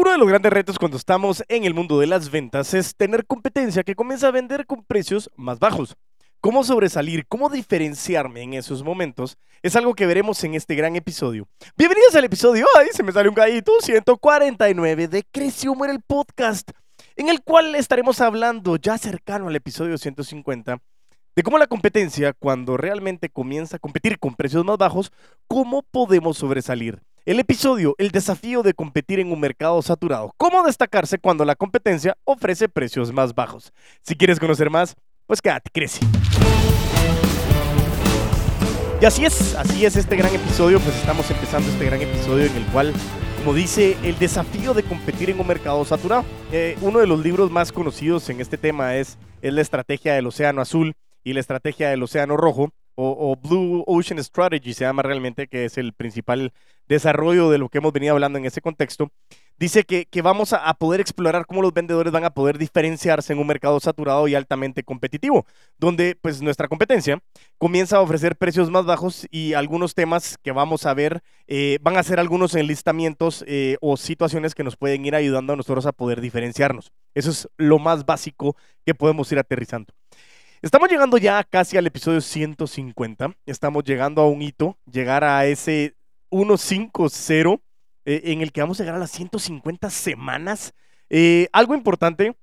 Uno de los grandes retos cuando estamos en el mundo de las ventas es tener competencia que comienza a vender con precios más bajos. Cómo sobresalir, cómo diferenciarme en esos momentos es algo que veremos en este gran episodio. Bienvenidos al episodio, ay, se me sale un gallito, 149 de Creció Muere el Podcast, en el cual estaremos hablando ya cercano al episodio 150 de cómo la competencia, cuando realmente comienza a competir con precios más bajos, cómo podemos sobresalir. El episodio, el desafío de competir en un mercado saturado. Cómo destacarse cuando la competencia ofrece precios más bajos. Si quieres conocer más, pues quédate, crece. Y así es, así es este gran episodio, pues estamos empezando este gran episodio en el cual, como dice, el desafío de competir en un mercado saturado. Eh, uno de los libros más conocidos en este tema es, es La Estrategia del Océano Azul y La Estrategia del Océano Rojo, o, Blue Ocean Strategy se llama realmente, que es el principal desarrollo de lo que hemos venido hablando en ese contexto, dice que, vamos a, poder explorar cómo los vendedores van a poder diferenciarse en un mercado saturado y altamente competitivo, donde pues nuestra competencia comienza a ofrecer precios más bajos y algunos temas que vamos a ver eh, van a ser algunos enlistamientos eh, o situaciones que nos pueden ir ayudando a nosotros a poder diferenciarnos. Eso es lo más básico que podemos ir aterrizando. Estamos llegando ya casi al episodio 150. Estamos llegando a un hito, llegar a ese 150 eh, en el que vamos a llegar a las 150 semanas. Eh, algo importante,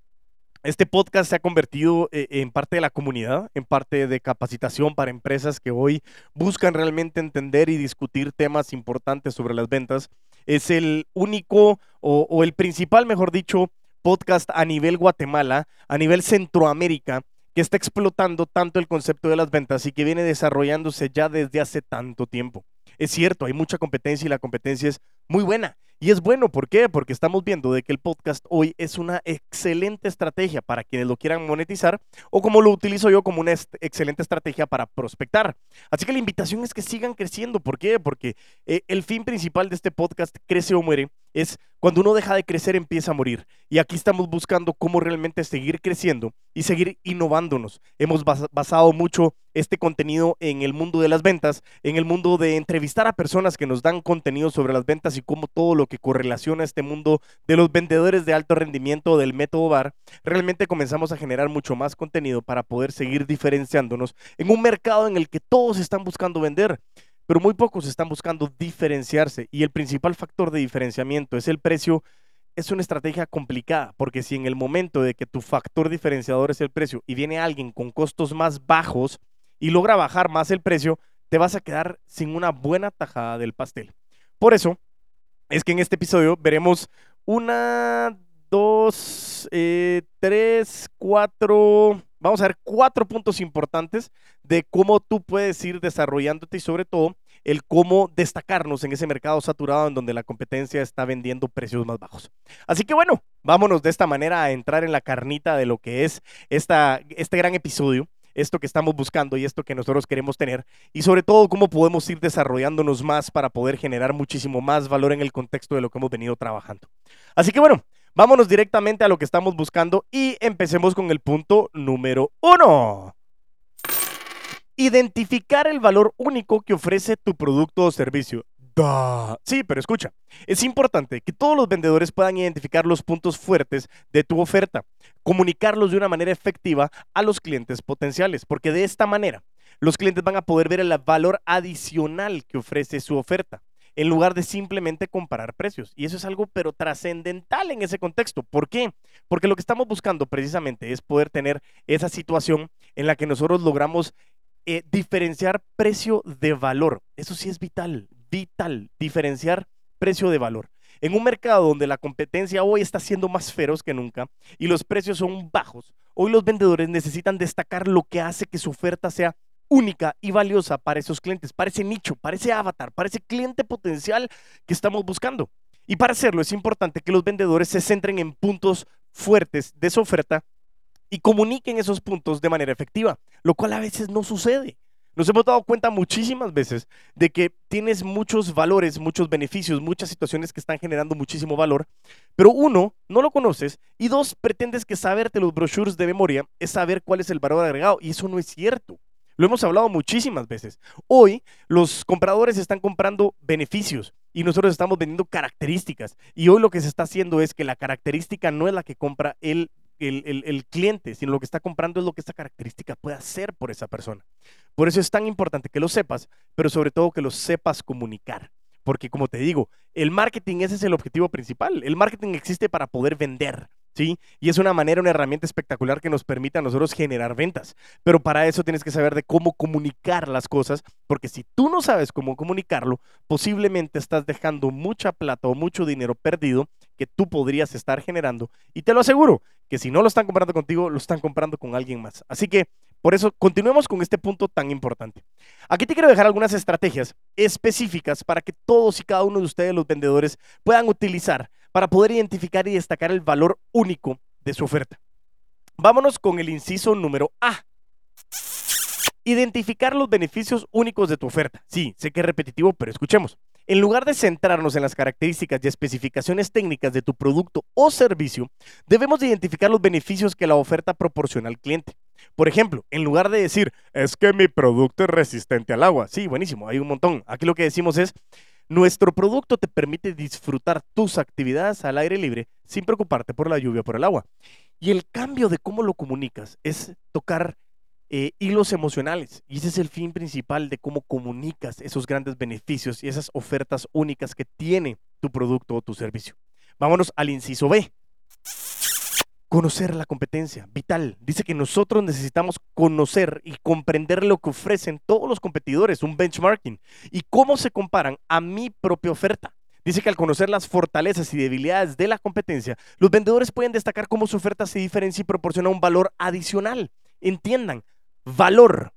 este podcast se ha convertido eh, en parte de la comunidad, en parte de capacitación para empresas que hoy buscan realmente entender y discutir temas importantes sobre las ventas. Es el único o el principal, mejor dicho, podcast a nivel Guatemala, a nivel Centroamérica, que está explotando tanto el concepto de las ventas y que viene desarrollándose ya desde hace tanto tiempo. Es cierto, hay mucha competencia y la competencia es muy buena. Y es bueno, ¿por qué? Porque estamos viendo de que el podcast hoy es una excelente estrategia para quienes lo quieran monetizar o como lo utilizo yo como una excelente estrategia para prospectar. Así que la invitación es que sigan creciendo. ¿Por qué? Porque eh, el fin principal de este podcast, Crece o Muere, es cuando uno deja de crecer empieza a morir. Y aquí estamos buscando cómo realmente seguir creciendo y seguir innovándonos. Hemos basado mucho este contenido en el mundo de las ventas, en el mundo de entrevistar a personas que nos dan contenido sobre las ventas y cómo todo lo que correlaciona este mundo de los vendedores de alto rendimiento del método VAR, realmente comenzamos a generar mucho más contenido para poder seguir diferenciándonos en un mercado en el que todos están buscando vender pero muy pocos están buscando diferenciarse y el principal factor de diferenciamiento es el precio. Es una estrategia complicada porque si en el momento de que tu factor diferenciador es el precio y viene alguien con costos más bajos y logra bajar más el precio, te vas a quedar sin una buena tajada del pastel. Por eso es que en este episodio veremos una, dos, eh, tres, cuatro, vamos a ver cuatro puntos importantes de cómo tú puedes ir desarrollándote y sobre todo el cómo destacarnos en ese mercado saturado en donde la competencia está vendiendo precios más bajos. Así que bueno, vámonos de esta manera a entrar en la carnita de lo que es esta, este gran episodio esto que estamos buscando y esto que nosotros queremos tener y sobre todo cómo podemos ir desarrollándonos más para poder generar muchísimo más valor en el contexto de lo que hemos venido trabajando. Así que bueno, Vámonos directamente a lo que estamos buscando y empecemos con el punto número uno. Identificar el valor único que ofrece tu producto o servicio. Sí, pero escucha, es importante que todos los vendedores puedan identificar los puntos fuertes de tu oferta, comunicarlos de una manera efectiva a los clientes potenciales, porque de esta manera los clientes van a poder ver el valor adicional que ofrece su oferta en lugar de simplemente comparar precios. Y eso es algo pero trascendental en ese contexto. ¿Por qué? Porque lo que estamos buscando precisamente es poder tener esa situación en la que nosotros logramos eh, diferenciar precio de valor. Eso sí es vital, vital, diferenciar precio de valor. En un mercado donde la competencia hoy está siendo más feroz que nunca y los precios son bajos, hoy los vendedores necesitan destacar lo que hace que su oferta sea única y valiosa para esos clientes, para ese nicho, para ese avatar, para ese cliente potencial que estamos buscando. Y para hacerlo es importante que los vendedores se centren en puntos fuertes de su oferta y comuniquen esos puntos de manera efectiva, lo cual a veces no sucede. Nos hemos dado cuenta muchísimas veces de que tienes muchos valores, muchos beneficios, muchas situaciones que están generando muchísimo valor, pero uno, no lo conoces y dos, pretendes que saberte los brochures de memoria es saber cuál es el valor agregado y eso no es cierto. Lo hemos hablado muchísimas veces. Hoy los compradores están comprando beneficios y nosotros estamos vendiendo características. Y hoy lo que se está haciendo es que la característica no es la que compra el, el, cliente, sino lo que está comprando es lo que esta característica puede hacer por esa persona. Por eso es tan importante que lo sepas, pero sobre todo que lo sepas comunicar. Porque como te digo, el marketing ese es el objetivo principal. El marketing existe para poder vender. ¿Sí? Y es una manera, una herramienta espectacular que nos permite a nosotros generar ventas. Pero para eso tienes que saber de cómo comunicar las cosas, porque si tú no sabes cómo comunicarlo, posiblemente estás dejando mucha plata o mucho dinero perdido que tú podrías estar generando. Y te lo aseguro, que si no lo están comprando contigo, lo están comprando con alguien más. Así que por eso, continuemos con este punto tan importante. Aquí te quiero dejar algunas estrategias específicas para que todos y cada uno de ustedes, los vendedores, puedan utilizar para poder identificar y destacar el valor único de su oferta. Vámonos con el inciso número A. Identificar los beneficios únicos de tu oferta. Sí, sé que es repetitivo, pero escuchemos. En lugar de centrarnos en las características y especificaciones técnicas de tu producto o servicio, debemos identificar los beneficios que la oferta proporciona al cliente. Por ejemplo, en lugar de decir, es que mi producto es resistente al agua. Sí, buenísimo, hay un montón. Aquí lo que decimos es, nuestro producto te permite disfrutar tus actividades al aire libre sin preocuparte por la lluvia o por el agua. Y el cambio de cómo lo comunicas es tocar eh, hilos emocionales. Y ese es el fin principal de cómo comunicas esos grandes beneficios y esas ofertas únicas que tiene tu producto o tu servicio. Vámonos al inciso B. Conocer la competencia, vital. Dice que nosotros necesitamos conocer y comprender lo que ofrecen todos los competidores, un benchmarking, y cómo se comparan a mi propia oferta. Dice que al conocer las fortalezas y debilidades de la competencia, los vendedores pueden destacar cómo su oferta se diferencia y proporciona un valor adicional. Entiendan, valor.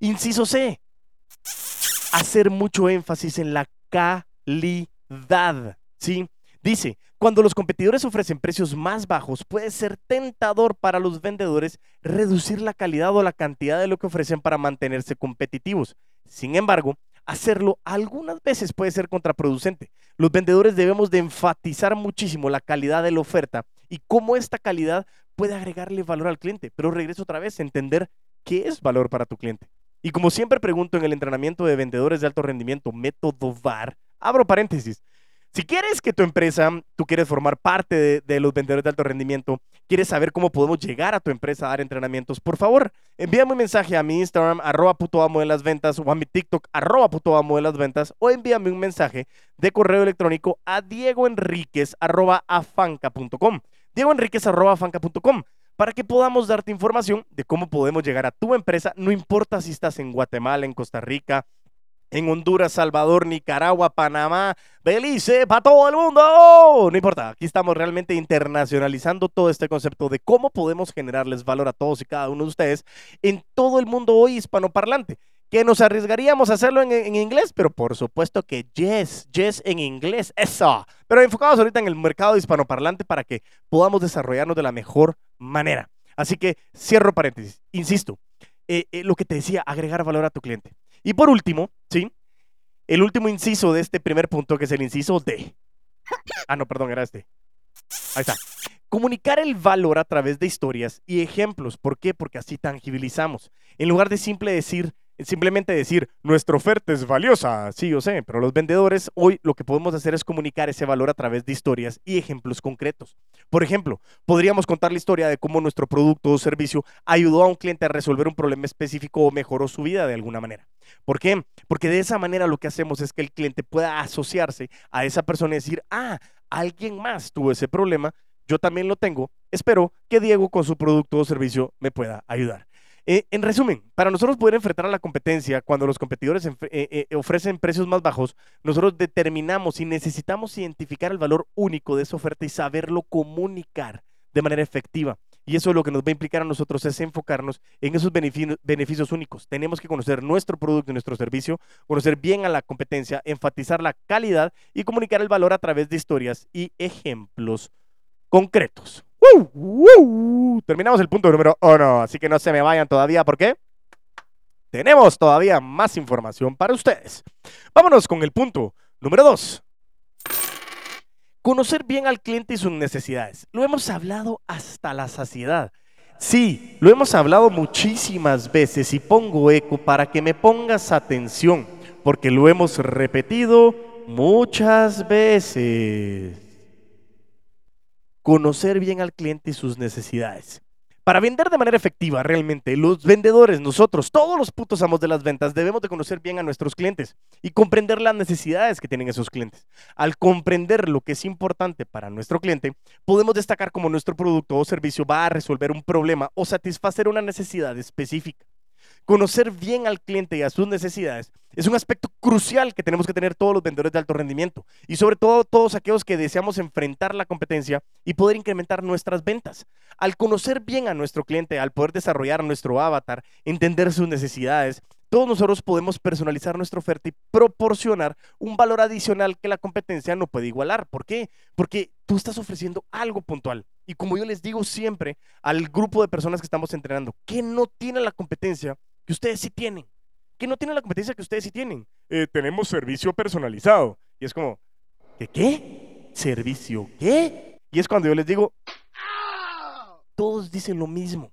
Inciso C, hacer mucho énfasis en la calidad. ¿sí? Dice, cuando los competidores ofrecen precios más bajos, puede ser tentador para los vendedores reducir la calidad o la cantidad de lo que ofrecen para mantenerse competitivos. Sin embargo, hacerlo algunas veces puede ser contraproducente. Los vendedores debemos de enfatizar muchísimo la calidad de la oferta y cómo esta calidad puede agregarle valor al cliente. Pero regreso otra vez a entender qué es valor para tu cliente. Y como siempre pregunto en el entrenamiento de vendedores de alto rendimiento, método VAR, abro paréntesis. Si quieres que tu empresa, tú quieres formar parte de, los vendedores de alto rendimiento, quieres saber cómo podemos llegar a tu empresa a dar entrenamientos, por favor, envíame un mensaje a mi Instagram, arroba puto amo de las ventas, o a mi TikTok, arroba puto amo de las ventas, o envíame un mensaje de correo electrónico a diegoenriquez, arroba afanca.com. Diegoenriquez, arroba afanca.com para que podamos darte información de cómo podemos llegar a tu empresa, no importa si estás en Guatemala, en Costa Rica, en Honduras, Salvador, Nicaragua, Panamá, Belice, para todo el mundo. No importa, aquí estamos realmente internacionalizando todo este concepto de cómo podemos generarles valor a todos y cada uno de ustedes en todo el mundo hoy hispanoparlante. Que nos arriesgaríamos a hacerlo en, en, inglés, pero por supuesto que yes, yes en inglés, eso. Pero enfocados ahorita en el mercado hispanoparlante para que podamos desarrollarnos de la mejor manera. Así que cierro paréntesis, insisto, eh, eh, lo que te decía, agregar valor a tu cliente. Y por último, ¿sí? El último inciso de este primer punto, que es el inciso D. Ah, no, perdón, era este. Ahí está. Comunicar el valor a través de historias y ejemplos. ¿Por qué? Porque así tangibilizamos. En lugar de simple decir, simplemente decir, nuestra oferta es valiosa, sí, yo sé, pero los vendedores hoy lo que podemos hacer es comunicar ese valor a través de historias y ejemplos concretos. Por ejemplo, podríamos contar la historia de cómo nuestro producto o servicio ayudó a un cliente a resolver un problema específico o mejoró su vida de alguna manera. ¿Por qué? Porque de esa manera lo que hacemos es que el cliente pueda asociarse a esa persona y decir, ah, alguien más tuvo ese problema, yo también lo tengo, espero que Diego con su producto o servicio me pueda ayudar. Eh, en resumen, para nosotros poder enfrentar a la competencia, cuando los competidores eh, eh, ofrecen precios más bajos, nosotros determinamos y necesitamos identificar el valor único de esa oferta y saberlo comunicar de manera efectiva. Y eso lo que nos va a implicar a nosotros es enfocarnos en esos beneficios únicos. Tenemos que conocer nuestro producto y nuestro servicio, conocer bien a la competencia, enfatizar la calidad y comunicar el valor a través de historias y ejemplos concretos. Terminamos el punto número uno, así que no se me vayan todavía porque tenemos todavía más información para ustedes. Vámonos con el punto número dos. Conocer bien al cliente y sus necesidades. Lo hemos hablado hasta la saciedad. Sí, lo hemos hablado muchísimas veces y pongo eco para que me pongas atención, porque lo hemos repetido muchas veces. Conocer bien al cliente y sus necesidades. Para vender de manera efectiva, realmente, los vendedores, nosotros, todos los putos amos de las ventas, debemos de conocer bien a nuestros clientes y comprender las necesidades que tienen esos clientes. Al comprender lo que es importante para nuestro cliente, podemos destacar cómo nuestro producto o servicio va a resolver un problema o satisfacer una necesidad específica. Conocer bien al cliente y a sus necesidades es un aspecto crucial que tenemos que tener todos los vendedores de alto rendimiento y sobre todo todos aquellos que deseamos enfrentar la competencia y poder incrementar nuestras ventas. Al conocer bien a nuestro cliente, al poder desarrollar nuestro avatar, entender sus necesidades, todos nosotros podemos personalizar nuestra oferta y proporcionar un valor adicional que la competencia no puede igualar. ¿Por qué? Porque tú estás ofreciendo algo puntual. Y como yo les digo siempre al grupo de personas que estamos entrenando, que no tiene la competencia que ustedes sí tienen, que no tienen la competencia que ustedes sí tienen. Eh, tenemos servicio personalizado. Y es como, ¿qué qué? ¿Servicio qué? Y es cuando yo les digo, todos dicen lo mismo.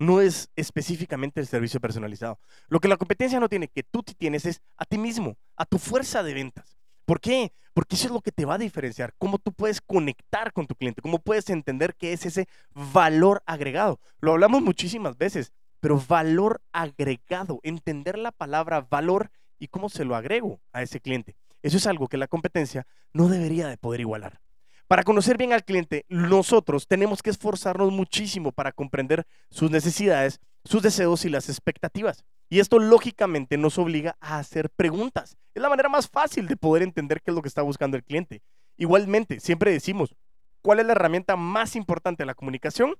No es específicamente el servicio personalizado. Lo que la competencia no tiene, que tú tienes, es a ti mismo, a tu fuerza de ventas. ¿Por qué? Porque eso es lo que te va a diferenciar, cómo tú puedes conectar con tu cliente, cómo puedes entender qué es ese valor agregado. Lo hablamos muchísimas veces pero valor agregado, entender la palabra valor y cómo se lo agrego a ese cliente. Eso es algo que la competencia no debería de poder igualar. Para conocer bien al cliente, nosotros tenemos que esforzarnos muchísimo para comprender sus necesidades, sus deseos y las expectativas. Y esto lógicamente nos obliga a hacer preguntas. Es la manera más fácil de poder entender qué es lo que está buscando el cliente. Igualmente, siempre decimos, ¿cuál es la herramienta más importante de la comunicación?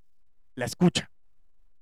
La escucha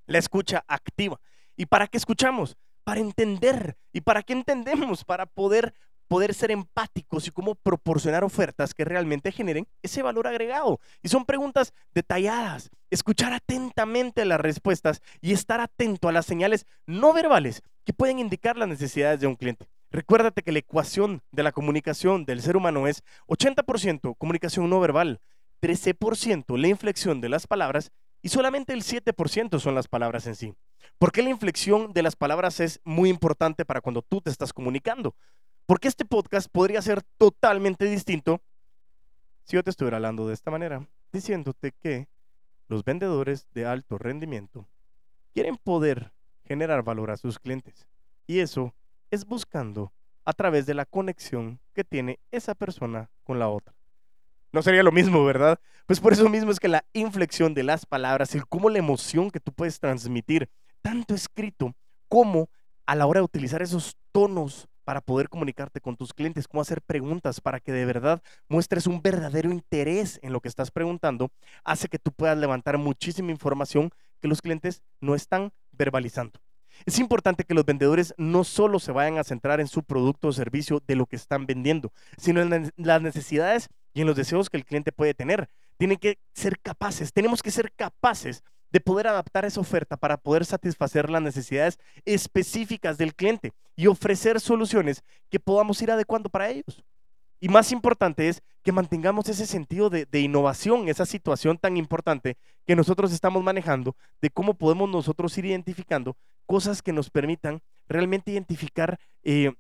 la escucha activa. ¿Y para qué escuchamos? Para entender. ¿Y para qué entendemos? Para poder, poder ser empáticos y cómo proporcionar ofertas que realmente generen ese valor agregado. Y son preguntas detalladas. Escuchar atentamente las respuestas y estar atento a las señales no verbales que pueden indicar las necesidades de un cliente. Recuérdate que la ecuación de la comunicación del ser humano es 80% comunicación no verbal, 13% la inflexión de las palabras y solamente el 7% son las palabras en sí. ¿Por qué la inflexión de las palabras es muy importante para cuando tú te estás comunicando? Porque este podcast podría ser totalmente distinto si yo te estuviera hablando de esta manera, diciéndote que los vendedores de alto rendimiento quieren poder generar valor a sus clientes. Y eso es buscando a través de la conexión que tiene esa persona con la otra. No sería lo mismo, ¿verdad? Pues por eso mismo es que la inflexión de las palabras, el cómo la emoción que tú puedes transmitir, tanto escrito como a la hora de utilizar esos tonos para poder comunicarte con tus clientes, cómo hacer preguntas para que de verdad muestres un verdadero interés en lo que estás preguntando, hace que tú puedas levantar muchísima información que los clientes no están verbalizando. Es importante que los vendedores no solo se vayan a centrar en su producto o servicio de lo que están vendiendo, sino en las necesidades y en los deseos que el cliente puede tener. Tienen que ser capaces, tenemos que ser capaces de poder adaptar esa oferta para poder satisfacer las necesidades específicas del cliente y ofrecer soluciones que podamos ir adecuando para ellos. Y más importante es que mantengamos ese sentido de, innovación, esa situación tan importante que nosotros estamos manejando, de cómo podemos nosotros ir identificando cosas que nos permitan realmente identificar eh,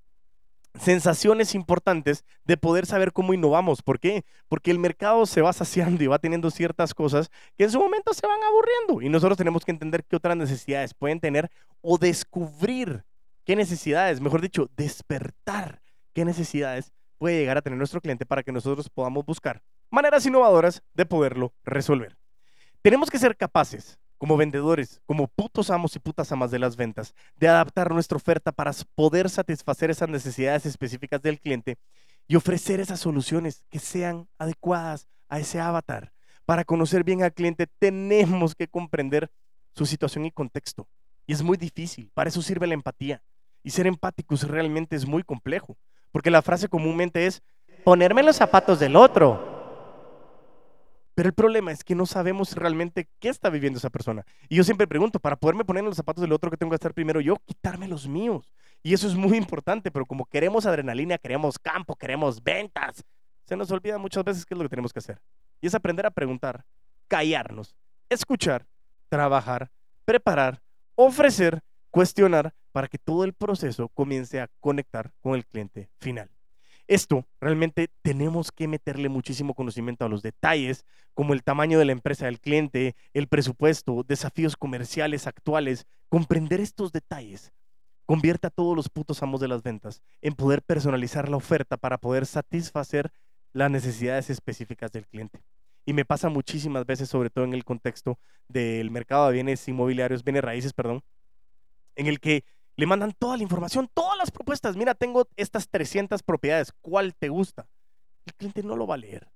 sensaciones importantes de poder saber cómo innovamos. ¿Por qué? Porque el mercado se va saciando y va teniendo ciertas cosas que en su momento se van aburriendo y nosotros tenemos que entender qué otras necesidades pueden tener o descubrir qué necesidades, mejor dicho, despertar qué necesidades puede llegar a tener nuestro cliente para que nosotros podamos buscar maneras innovadoras de poderlo resolver. Tenemos que ser capaces como vendedores, como putos amos y putas amas de las ventas, de adaptar nuestra oferta para poder satisfacer esas necesidades específicas del cliente y ofrecer esas soluciones que sean adecuadas a ese avatar. Para conocer bien al cliente tenemos que comprender su situación y contexto. Y es muy difícil, para eso sirve la empatía. Y ser empáticos realmente es muy complejo, porque la frase comúnmente es ponerme los zapatos del otro pero el problema es que no sabemos realmente qué está viviendo esa persona. Y yo siempre pregunto, para poderme poner en los zapatos del otro, ¿qué tengo que hacer primero yo? Quitarme los míos. Y eso es muy importante, pero como queremos adrenalina, queremos campo, queremos ventas, se nos olvida muchas veces qué es lo que tenemos que hacer. Y es aprender a preguntar, callarnos, escuchar, trabajar, preparar, ofrecer, cuestionar, para que todo el proceso comience a conectar con el cliente final. Esto realmente tenemos que meterle muchísimo conocimiento a los detalles, como el tamaño de la empresa del cliente, el presupuesto, desafíos comerciales actuales. Comprender estos detalles convierte a todos los putos amos de las ventas en poder personalizar la oferta para poder satisfacer las necesidades específicas del cliente. Y me pasa muchísimas veces, sobre todo en el contexto del mercado de bienes inmobiliarios, bienes raíces, perdón, en el que le mandan toda la información, todas las propuestas. Mira, tengo estas 300 propiedades. ¿Cuál te gusta? El cliente no lo va a leer.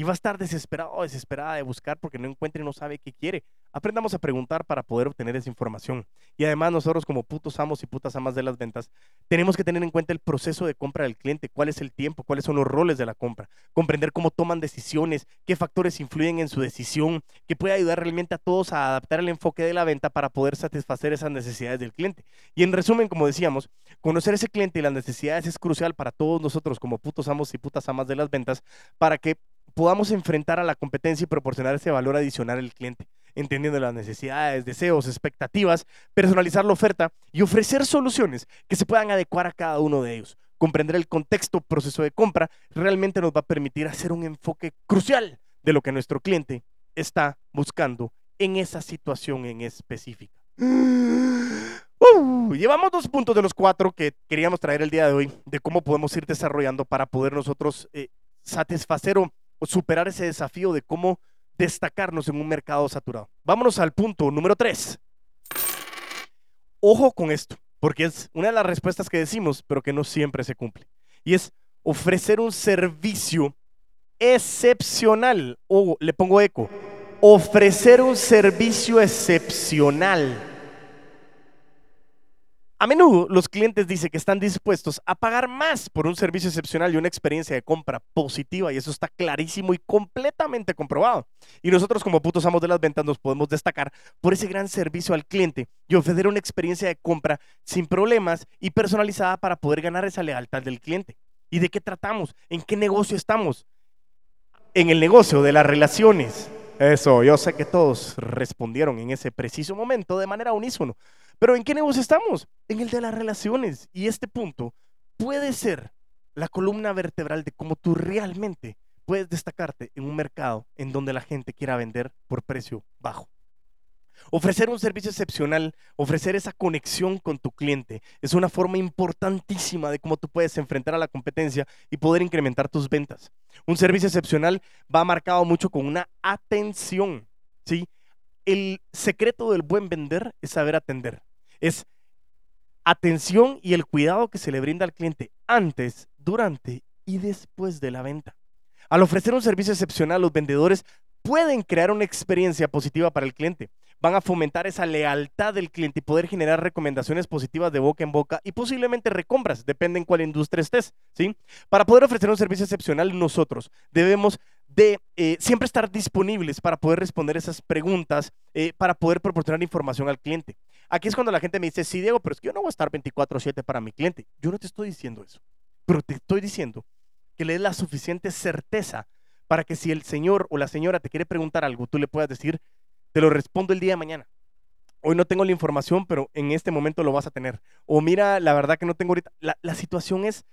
Y va a estar desesperado o desesperada de buscar porque no encuentra y no sabe qué quiere. Aprendamos a preguntar para poder obtener esa información. Y además nosotros como putos amos y putas amas de las ventas, tenemos que tener en cuenta el proceso de compra del cliente, cuál es el tiempo, cuáles son los roles de la compra, comprender cómo toman decisiones, qué factores influyen en su decisión, que puede ayudar realmente a todos a adaptar el enfoque de la venta para poder satisfacer esas necesidades del cliente. Y en resumen, como decíamos, conocer ese cliente y las necesidades es crucial para todos nosotros como putos amos y putas amas de las ventas para que podamos enfrentar a la competencia y proporcionar ese valor adicional al cliente entendiendo las necesidades, deseos, expectativas, personalizar la oferta y ofrecer soluciones que se puedan adecuar a cada uno de ellos. Comprender el contexto, proceso de compra, realmente nos va a permitir hacer un enfoque crucial de lo que nuestro cliente está buscando en esa situación en específica. Uh, llevamos dos puntos de los cuatro que queríamos traer el día de hoy, de cómo podemos ir desarrollando para poder nosotros eh, satisfacer o superar ese desafío de cómo destacarnos en un mercado saturado. Vámonos al punto número tres. Ojo con esto, porque es una de las respuestas que decimos, pero que no siempre se cumple. Y es ofrecer un servicio excepcional. O le pongo eco. Ofrecer un servicio excepcional a menudo los clientes dicen que están dispuestos a pagar más por un servicio excepcional y una experiencia de compra positiva y eso está clarísimo y completamente comprobado. Y nosotros como putos amos de las ventas nos podemos destacar por ese gran servicio al cliente y ofrecer una experiencia de compra sin problemas y personalizada para poder ganar esa lealtad del cliente. ¿Y de qué tratamos? ¿En qué negocio estamos? En el negocio de las relaciones. Eso, yo sé que todos respondieron en ese preciso momento de manera unísono. Pero ¿en qué negocio estamos? En el de las relaciones. Y este punto puede ser la columna vertebral de cómo tú realmente puedes destacarte en un mercado en donde la gente quiera vender por precio bajo. Ofrecer un servicio excepcional, ofrecer esa conexión con tu cliente, es una forma importantísima de cómo tú puedes enfrentar a la competencia y poder incrementar tus ventas. Un servicio excepcional va marcado mucho con una atención, ¿sí? El secreto del buen vender es saber atender es atención y el cuidado que se le brinda al cliente antes, durante y después de la venta. Al ofrecer un servicio excepcional, los vendedores pueden crear una experiencia positiva para el cliente. Van a fomentar esa lealtad del cliente y poder generar recomendaciones positivas de boca en boca y posiblemente recompras, depende en cuál industria estés, ¿sí? Para poder ofrecer un servicio excepcional, nosotros debemos de eh, siempre estar disponibles para poder responder esas preguntas, eh, para poder proporcionar información al cliente. Aquí es cuando la gente me dice, sí, Diego, pero es que yo no voy a estar 24/7 para mi cliente. Yo no te estoy diciendo eso, pero te estoy diciendo que le des la suficiente certeza para que si el señor o la señora te quiere preguntar algo, tú le puedas decir, te lo respondo el día de mañana. Hoy no tengo la información, pero en este momento lo vas a tener. O mira, la verdad que no tengo ahorita. La, la situación es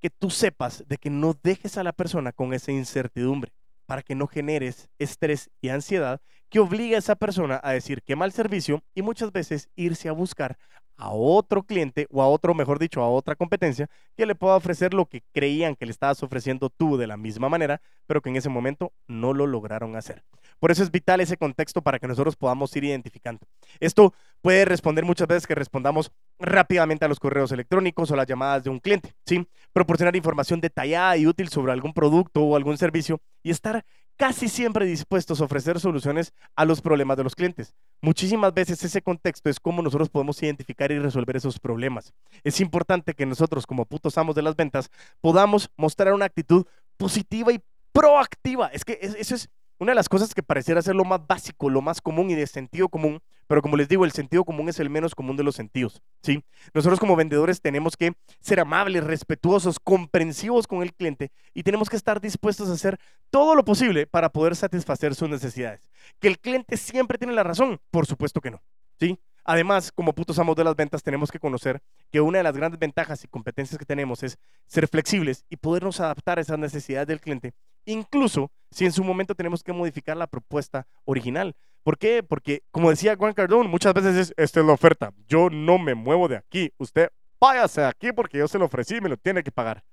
que tú sepas de que no dejes a la persona con esa incertidumbre para que no generes estrés y ansiedad que obliga a esa persona a decir qué mal servicio y muchas veces irse a buscar a otro cliente o a otro, mejor dicho, a otra competencia que le pueda ofrecer lo que creían que le estabas ofreciendo tú de la misma manera, pero que en ese momento no lo lograron hacer. Por eso es vital ese contexto para que nosotros podamos ir identificando. Esto puede responder muchas veces que respondamos rápidamente a los correos electrónicos o las llamadas de un cliente, ¿sí? Proporcionar información detallada y útil sobre algún producto o algún servicio y estar casi siempre dispuestos a ofrecer soluciones a los problemas de los clientes. Muchísimas veces ese contexto es cómo nosotros podemos identificar y resolver esos problemas. Es importante que nosotros como putos amos de las ventas podamos mostrar una actitud positiva y proactiva. Es que eso es una de las cosas que pareciera ser lo más básico, lo más común y de sentido común, pero como les digo, el sentido común es el menos común de los sentidos, ¿sí? Nosotros como vendedores tenemos que ser amables, respetuosos, comprensivos con el cliente y tenemos que estar dispuestos a hacer todo lo posible para poder satisfacer sus necesidades. Que el cliente siempre tiene la razón, por supuesto que no, ¿sí? Además, como putos amos de las ventas, tenemos que conocer que una de las grandes ventajas y competencias que tenemos es ser flexibles y podernos adaptar a esas necesidades del cliente, incluso si en su momento tenemos que modificar la propuesta original. ¿Por qué? Porque, como decía Juan Cardone, muchas veces es, esta es la oferta, yo no me muevo de aquí, usted váyase de aquí porque yo se lo ofrecí y me lo tiene que pagar.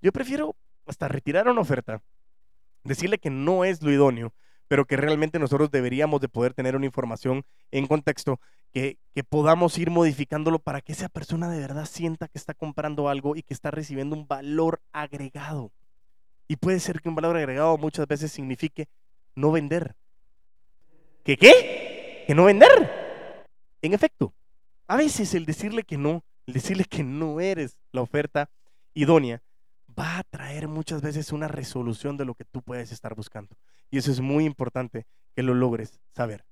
Yo prefiero hasta retirar una oferta, decirle que no es lo idóneo, pero que realmente nosotros deberíamos de poder tener una información en contexto que, que, podamos ir modificándolo para que esa persona de verdad sienta que está comprando algo y que está recibiendo un valor agregado. Y puede ser que un valor agregado muchas veces signifique no vender. ¿Qué qué? ¿Que no vender? En efecto, a veces el decirle que no, el decirle que no eres la oferta idónea, va a traer muchas veces una resolución de lo que tú puedes estar buscando. Y eso es muy importante que lo logres saber.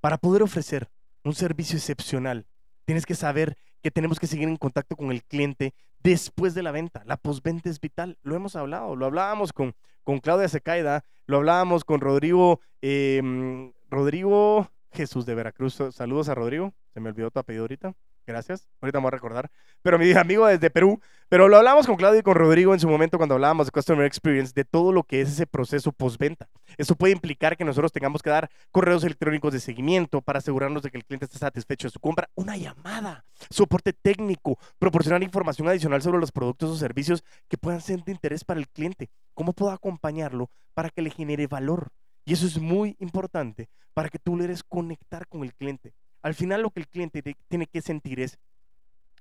Para poder ofrecer un servicio excepcional, tienes que saber que tenemos que seguir en contacto con el cliente después de la venta. La postventa es vital. Lo hemos hablado, lo hablábamos con, con Claudia Secaida, lo hablábamos con Rodrigo, em, Rodrigo Jesús de Veracruz. Saludos a Rodrigo. Se me olvidó tu apellido ahorita. Gracias. Ahorita me voy a recordar. Pero mi amigo desde Perú. Pero lo hablamos con Claudio y con Rodrigo en su momento cuando hablábamos de Customer Experience, de todo lo que es ese proceso postventa. Eso puede implicar que nosotros tengamos que dar correos electrónicos de seguimiento para asegurarnos de que el cliente esté satisfecho de su compra, una llamada, soporte técnico, proporcionar información adicional sobre los productos o servicios que puedan ser de interés para el cliente. ¿Cómo puedo acompañarlo para que le genere valor? Y eso es muy importante para que tú logres conectar con el cliente. Al final lo que el cliente tiene que sentir es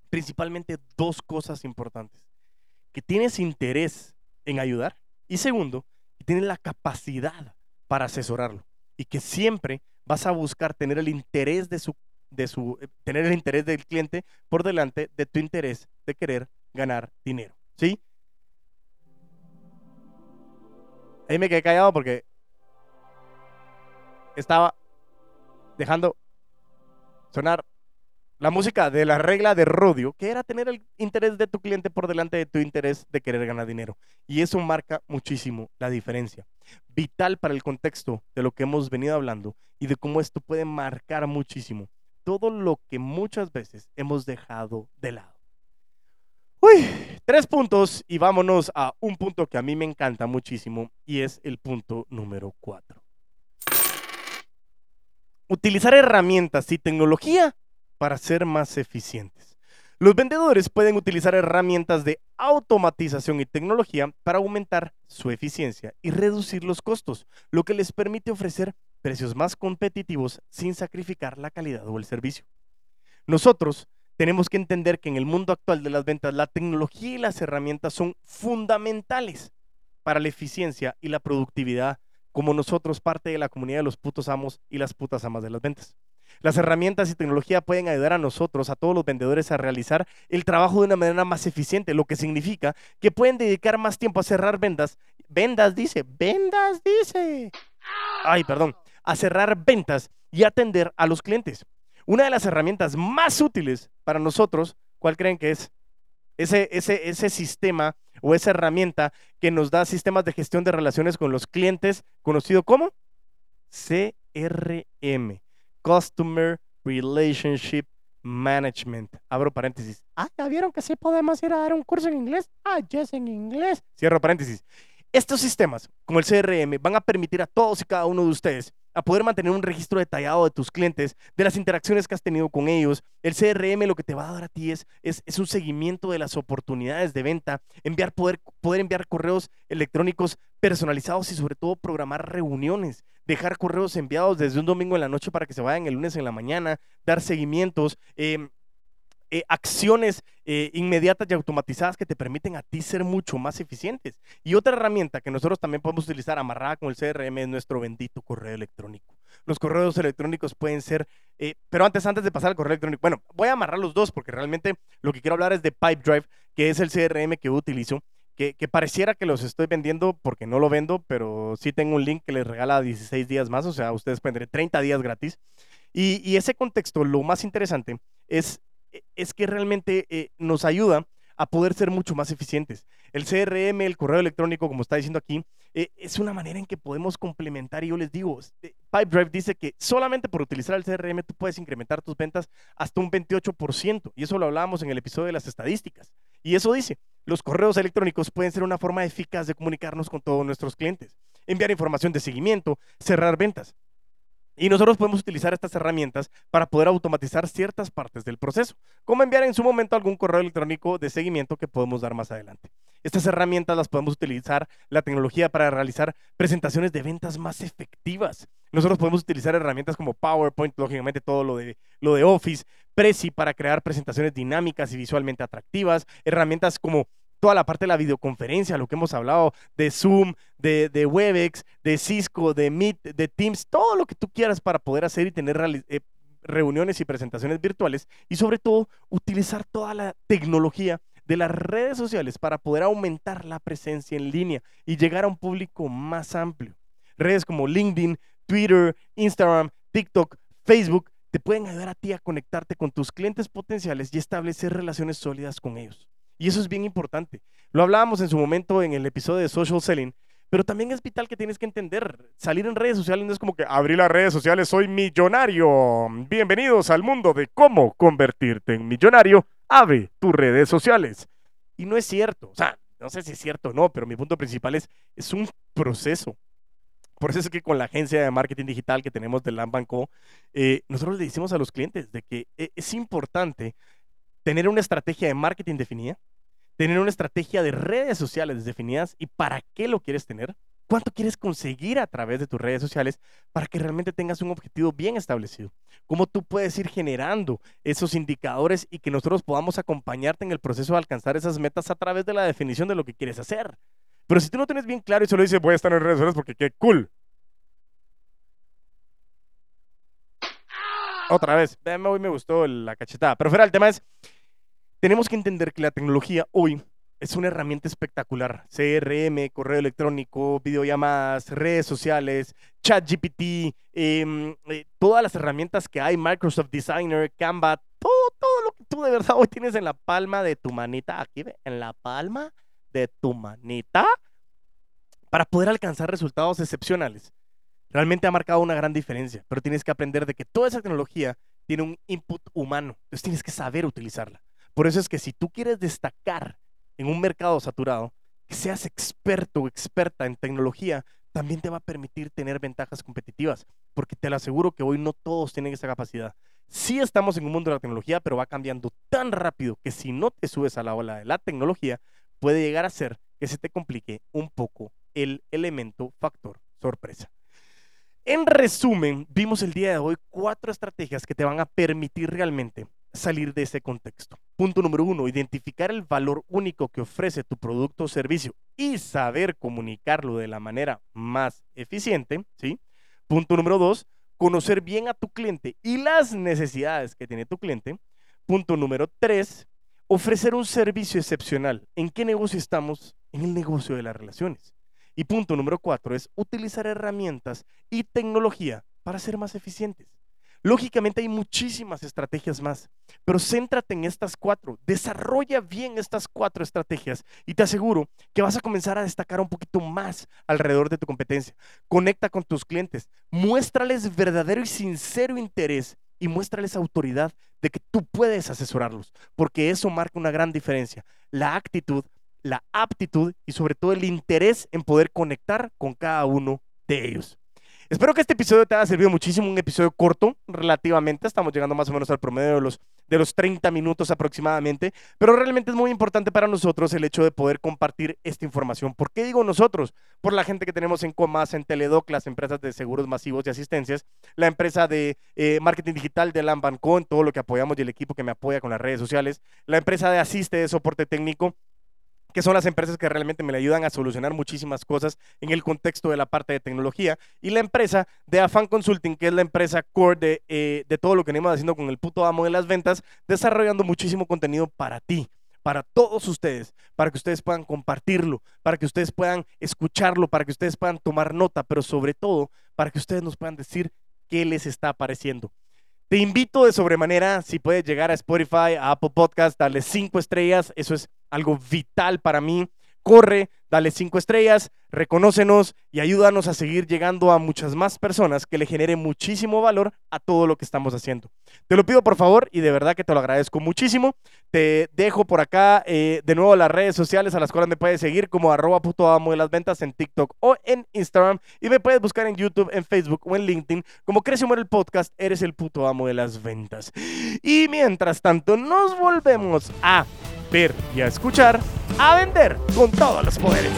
principalmente dos cosas importantes. Que tienes interés en ayudar y segundo, que tienes la capacidad para asesorarlo y que siempre vas a buscar tener el interés de su de su eh, tener el interés del cliente por delante de tu interés de querer ganar dinero, ¿sí? Ahí me quedé callado porque estaba dejando sonar la música de la regla de Rodio, que era tener el interés de tu cliente por delante de tu interés de querer ganar dinero. Y eso marca muchísimo la diferencia. Vital para el contexto de lo que hemos venido hablando y de cómo esto puede marcar muchísimo todo lo que muchas veces hemos dejado de lado. Uy, tres puntos y vámonos a un punto que a mí me encanta muchísimo y es el punto número cuatro utilizar herramientas y tecnología para ser más eficientes. Los vendedores pueden utilizar herramientas de automatización y tecnología para aumentar su eficiencia y reducir los costos, lo que les permite ofrecer precios más competitivos sin sacrificar la calidad o el servicio. Nosotros tenemos que entender que en el mundo actual de las ventas la tecnología y las herramientas son fundamentales para la eficiencia y la productividad como nosotros parte de la comunidad de los putos amos y las putas amas de las ventas. Las herramientas y tecnología pueden ayudar a nosotros, a todos los vendedores, a realizar el trabajo de una manera más eficiente, lo que significa que pueden dedicar más tiempo a cerrar ventas. Vendas dice, vendas dice. Ay, perdón, a cerrar ventas y atender a los clientes. Una de las herramientas más útiles para nosotros, ¿cuál creen que es? Ese, ese, ese sistema o esa herramienta que nos da sistemas de gestión de relaciones con los clientes, conocido como CRM, Customer Relationship Management. Abro paréntesis. Ah, ¿ya vieron que sí podemos ir a dar un curso en inglés? Ah, yes, en inglés. Cierro paréntesis. Estos sistemas, como el CRM, van a permitir a todos y cada uno de ustedes a poder mantener un registro detallado de tus clientes, de las interacciones que has tenido con ellos. El CRM lo que te va a dar a ti es, es, un seguimiento de las oportunidades de venta, enviar, poder, poder enviar correos electrónicos personalizados y sobre todo programar reuniones, dejar correos enviados desde un domingo en la noche para que se vayan el lunes en la mañana, dar seguimientos. Eh, eh, acciones eh, inmediatas y automatizadas que te permiten a ti ser mucho más eficientes. Y otra herramienta que nosotros también podemos utilizar amarrada con el CRM es nuestro bendito correo electrónico. Los correos electrónicos pueden ser, eh, pero antes, antes de pasar al correo electrónico, bueno, voy a amarrar los dos porque realmente lo que quiero hablar es de Pipedrive, que es el CRM que utilizo. Que, que, pareciera que los estoy vendiendo porque no lo vendo, pero sí tengo un link que les regala 16 días más, o sea, ustedes pueden tener 30 días gratis. Y, y ese contexto, lo más interesante es es que realmente eh, nos ayuda a poder ser mucho más eficientes. El CRM, el correo electrónico, como está diciendo aquí, eh, es una manera en que podemos complementar, y yo les digo, eh, Pipedrive dice que solamente por utilizar el CRM tú puedes incrementar tus ventas hasta un 28%. Y eso lo hablábamos en el episodio de las estadísticas. Y eso dice, los correos electrónicos pueden ser una forma eficaz de comunicarnos con todos nuestros clientes, enviar información de seguimiento, cerrar ventas. Y nosotros podemos utilizar estas herramientas para poder automatizar ciertas partes del proceso, como enviar en su momento algún correo electrónico de seguimiento que podemos dar más adelante. Estas herramientas las podemos utilizar la tecnología para realizar presentaciones de ventas más efectivas. Nosotros podemos utilizar herramientas como PowerPoint, lógicamente todo lo de, lo de Office, Prezi para crear presentaciones dinámicas y visualmente atractivas, herramientas como toda la parte de la videoconferencia, lo que hemos hablado de Zoom, de, Webex, de Cisco, de Meet, de Teams, todo lo que tú quieras para poder hacer y tener eh, reuniones y presentaciones virtuales y sobre todo utilizar toda la tecnología de las redes sociales para poder aumentar la presencia en línea y llegar a un público más amplio. Redes como LinkedIn, Twitter, Instagram, TikTok, Facebook te pueden ayudar a ti a conectarte con tus clientes potenciales y establecer relaciones sólidas con ellos. Y eso es bien importante. Lo hablábamos en su momento en el episodio de Social Selling, pero también es vital que tienes que entender, salir en redes sociales no es como que abrir las redes sociales, soy millonario. Bienvenidos al mundo de cómo convertirte en millonario. Abre tus redes sociales. Y no es cierto, o sea, no sé si es cierto o no, pero mi punto principal es, es un proceso. Por eso es que con la agencia de marketing digital que tenemos de Lambanco, eh, nosotros le decimos a los clientes de que eh, es importante tener una estrategia de marketing definida, tener una estrategia de redes sociales definidas y para qué lo quieres tener, cuánto quieres conseguir a través de tus redes sociales para que realmente tengas un objetivo bien establecido. Cómo tú puedes ir generando esos indicadores y que nosotros podamos acompañarte en el proceso de alcanzar esas metas a través de la definición de lo que quieres hacer. Pero si tú no tienes bien claro y solo dices voy a estar en redes sociales porque qué cool. Otra vez, hoy me gustó la cachetada. Pero fuera, el tema es, tenemos que entender que la tecnología hoy es una herramienta espectacular. CRM, correo electrónico, videollamadas, redes sociales, ChatGPT, eh, todas las herramientas que hay, Microsoft Designer, Canva, todo, todo lo que tú de verdad hoy tienes en la palma de tu manita, aquí ve, en la palma de tu manita, para poder alcanzar resultados excepcionales. Realmente ha marcado una gran diferencia, pero tienes que aprender de que toda esa tecnología tiene un input humano, entonces tienes que saber utilizarla. Por eso es que si tú quieres destacar en un mercado saturado, que seas experto o experta en tecnología, también te va a permitir tener ventajas competitivas, porque te lo aseguro que hoy no todos tienen esa capacidad. Sí estamos en un mundo de la tecnología, pero va cambiando tan rápido que si no te subes a la ola de la tecnología, puede llegar a ser que se te complique un poco el elemento factor sorpresa. En resumen, vimos el día de hoy cuatro estrategias que te van a permitir realmente salir de ese contexto. Punto número uno, identificar el valor único que ofrece tu producto o servicio y saber comunicarlo de la manera más eficiente, ¿sí? Punto número dos, conocer bien a tu cliente y las necesidades que tiene tu cliente. Punto número tres, ofrecer un servicio excepcional. ¿En qué negocio estamos? En el negocio de las relaciones. Y punto número cuatro es utilizar herramientas y tecnología para ser más eficientes. Lógicamente hay muchísimas estrategias más, pero céntrate en estas cuatro, desarrolla bien estas cuatro estrategias y te aseguro que vas a comenzar a destacar un poquito más alrededor de tu competencia. Conecta con tus clientes, muéstrales verdadero y sincero interés y muéstrales autoridad de que tú puedes asesorarlos, porque eso marca una gran diferencia. La actitud, la aptitud y sobre todo el interés en poder conectar con cada uno de ellos. Espero que este episodio te haya servido muchísimo, un episodio corto relativamente, estamos llegando más o menos al promedio de los, de los 30 minutos aproximadamente, pero realmente es muy importante para nosotros el hecho de poder compartir esta información. ¿Por qué digo nosotros? Por la gente que tenemos en Comas, en Teledoc, las empresas de seguros masivos y asistencias, la empresa de eh, marketing digital de Lambanco, en todo lo que apoyamos y el equipo que me apoya con las redes sociales, la empresa de Asiste de soporte técnico, que son las empresas que realmente me le ayudan a solucionar muchísimas cosas en el contexto de la parte de tecnología, y la empresa de Afan Consulting, que es la empresa core de, eh, de todo lo que venimos haciendo con el puto amo de las ventas, desarrollando muchísimo contenido para ti para todos ustedes, para que ustedes puedan compartirlo, para que ustedes puedan escucharlo, para que ustedes puedan tomar nota, pero sobre todo para que ustedes nos puedan decir qué les está apareciendo. Te invito de sobremanera, si puedes llegar a Spotify, a Apple Podcast, darle cinco estrellas, eso es algo vital para mí. corre, dale cinco estrellas, reconócenos y ayúdanos a seguir llegando a muchas más personas que le genere muchísimo valor a todo lo que estamos haciendo. Te lo pido por favor y de verdad que te lo agradezco muchísimo. Te dejo por acá eh, de nuevo las redes sociales a las cuales me puedes seguir como arroba puto amo de las ventas en TikTok o en Instagram y me puedes buscar en YouTube, en Facebook o en LinkedIn como Crece Muere el Podcast, eres el puto amo de las ventas. Y mientras tanto nos volvemos a ver y a escuchar, a vender con todos los poderes.